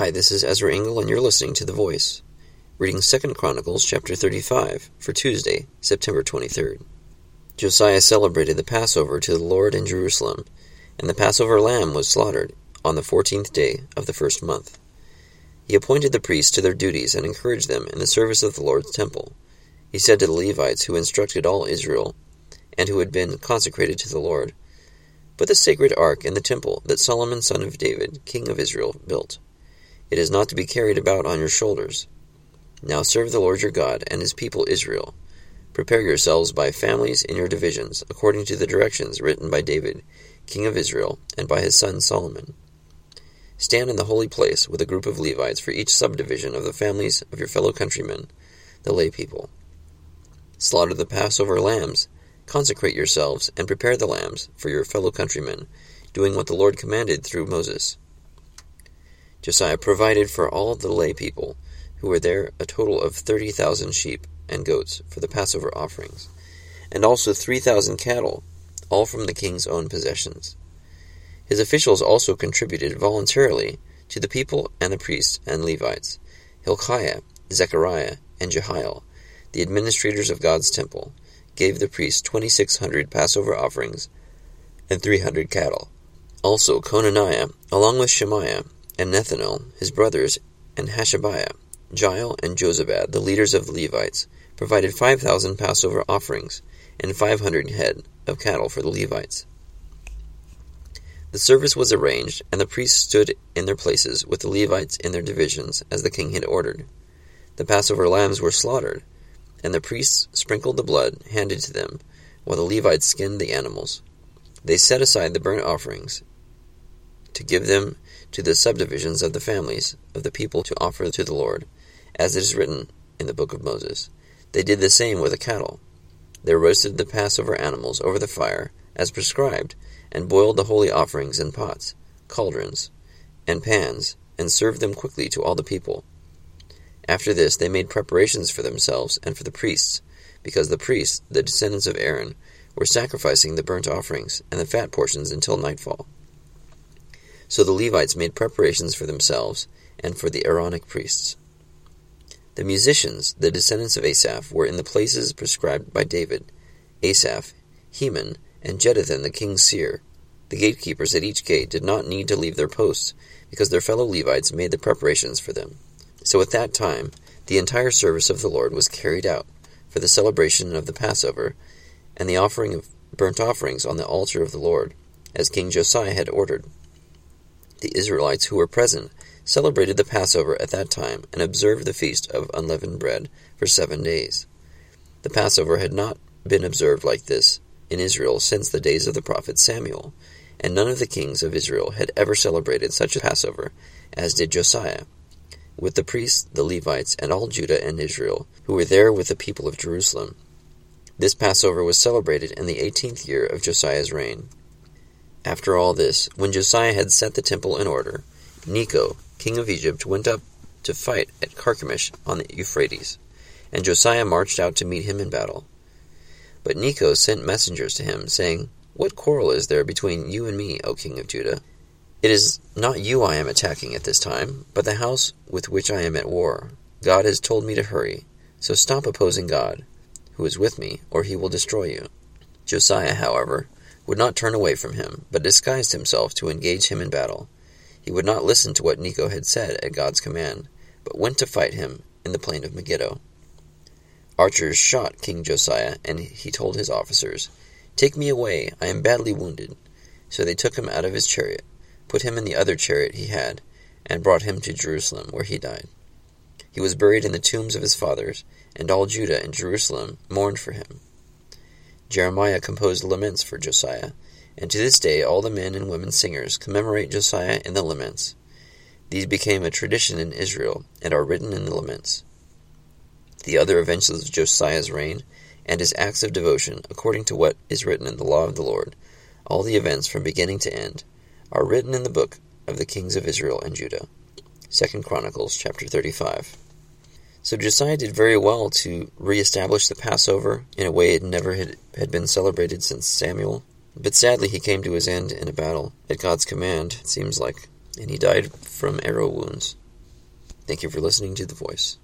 Hi, this is Ezra Engel, and you're listening to The Voice, reading 2 Chronicles chapter 35 for Tuesday, September 23rd. Josiah celebrated the Passover to the Lord in Jerusalem, and the Passover lamb was slaughtered on the fourteenth day of the first month. He appointed the priests to their duties and encouraged them in the service of the Lord's temple. He said to the Levites who instructed all Israel, and who had been consecrated to the Lord, Put the sacred ark in the temple that Solomon son of David, king of Israel, built. It is not to be carried about on your shoulders. Now serve the Lord your God and his people Israel. Prepare yourselves by families in your divisions, according to the directions written by David, king of Israel, and by his son Solomon. Stand in the holy place with a group of Levites for each subdivision of the families of your fellow countrymen, the lay people. Slaughter the Passover lambs, consecrate yourselves, and prepare the lambs for your fellow countrymen, doing what the Lord commanded through Moses. Josiah provided for all the lay people who were there a total of thirty thousand sheep and goats for the Passover offerings, and also three thousand cattle, all from the king's own possessions. His officials also contributed voluntarily to the people and the priests and Levites, Hilkiah, Zechariah, and Jehiel, the administrators of God's temple, gave the priests twenty six hundred Passover offerings and three hundred cattle. Also Konaniah, along with Shemaiah, and Nethanel, his brothers, and Hashabiah, Jeiel, and Jozabad, the leaders of the Levites, provided five thousand Passover offerings and five hundred head of cattle for the Levites. The service was arranged, and the priests stood in their places with the Levites in their divisions, as the king had ordered. The Passover lambs were slaughtered, and the priests sprinkled the blood handed to them, while the Levites skinned the animals. They set aside the burnt offerings to give them to the subdivisions of the families of the people to offer to the Lord, as it is written in the book of Moses. They did the same with the cattle. They roasted the Passover animals over the fire, as prescribed, and boiled the holy offerings in pots, cauldrons, and pans, and served them quickly to all the people. After this, they made preparations for themselves and for the priests, because the priests, the descendants of Aaron, were sacrificing the burnt offerings and the fat portions until nightfall. So the Levites made preparations for themselves and for the Aaronic priests. The musicians, the descendants of Asaph, were in the places prescribed by David Asaph, Heman, and Jeduthun the king's seer. The gatekeepers at each gate did not need to leave their posts, because their fellow Levites made the preparations for them. So at that time, the entire service of the Lord was carried out for the celebration of the Passover and the offering of burnt offerings on the altar of the Lord, as King Josiah had ordered. The Israelites who were present celebrated the Passover at that time and observed the feast of unleavened bread for seven days. The Passover had not been observed like this in Israel since the days of the prophet Samuel, and none of the kings of Israel had ever celebrated such a Passover as did Josiah, with the priests, the Levites, and all Judah and Israel, who were there with the people of Jerusalem. This Passover was celebrated in the eighteenth year of Josiah's reign. After all this, when Josiah had set the temple in order, Necho, king of Egypt, went up to fight at Carchemish on the Euphrates, and Josiah marched out to meet him in battle. But Necho sent messengers to him, saying, What quarrel is there between you and me, O king of Judah? It is not you I am attacking at this time, but the house with which I am at war. God has told me to hurry, so stop opposing God, who is with me, or he will destroy you. Josiah, however, would not turn away from him, but disguised himself to engage him in battle. He would not listen to what Necho had said at God's command, but went to fight him in the plain of Megiddo. Archers shot King Josiah, and he told his officers, Take me away, I am badly wounded. So they took him out of his chariot, put him in the other chariot he had, and brought him to Jerusalem, where he died. He was buried in the tombs of his fathers, and all Judah and Jerusalem mourned for him. Jeremiah composed laments for Josiah, and to this day all the men and women singers commemorate Josiah in the laments. These became a tradition in Israel and are written in the laments. The other events of Josiah's reign and his acts of devotion, according to what is written in the law of the Lord, all the events from beginning to end, are written in the book of the kings of Israel and Judah. 2 Chronicles chapter 35. So Josiah did very well to re-establish the Passover in a way it never had, had been celebrated since Samuel. But sadly he came to his end in a battle at God's command, it seems like, and he died from arrow wounds. Thank you for listening to The Voice.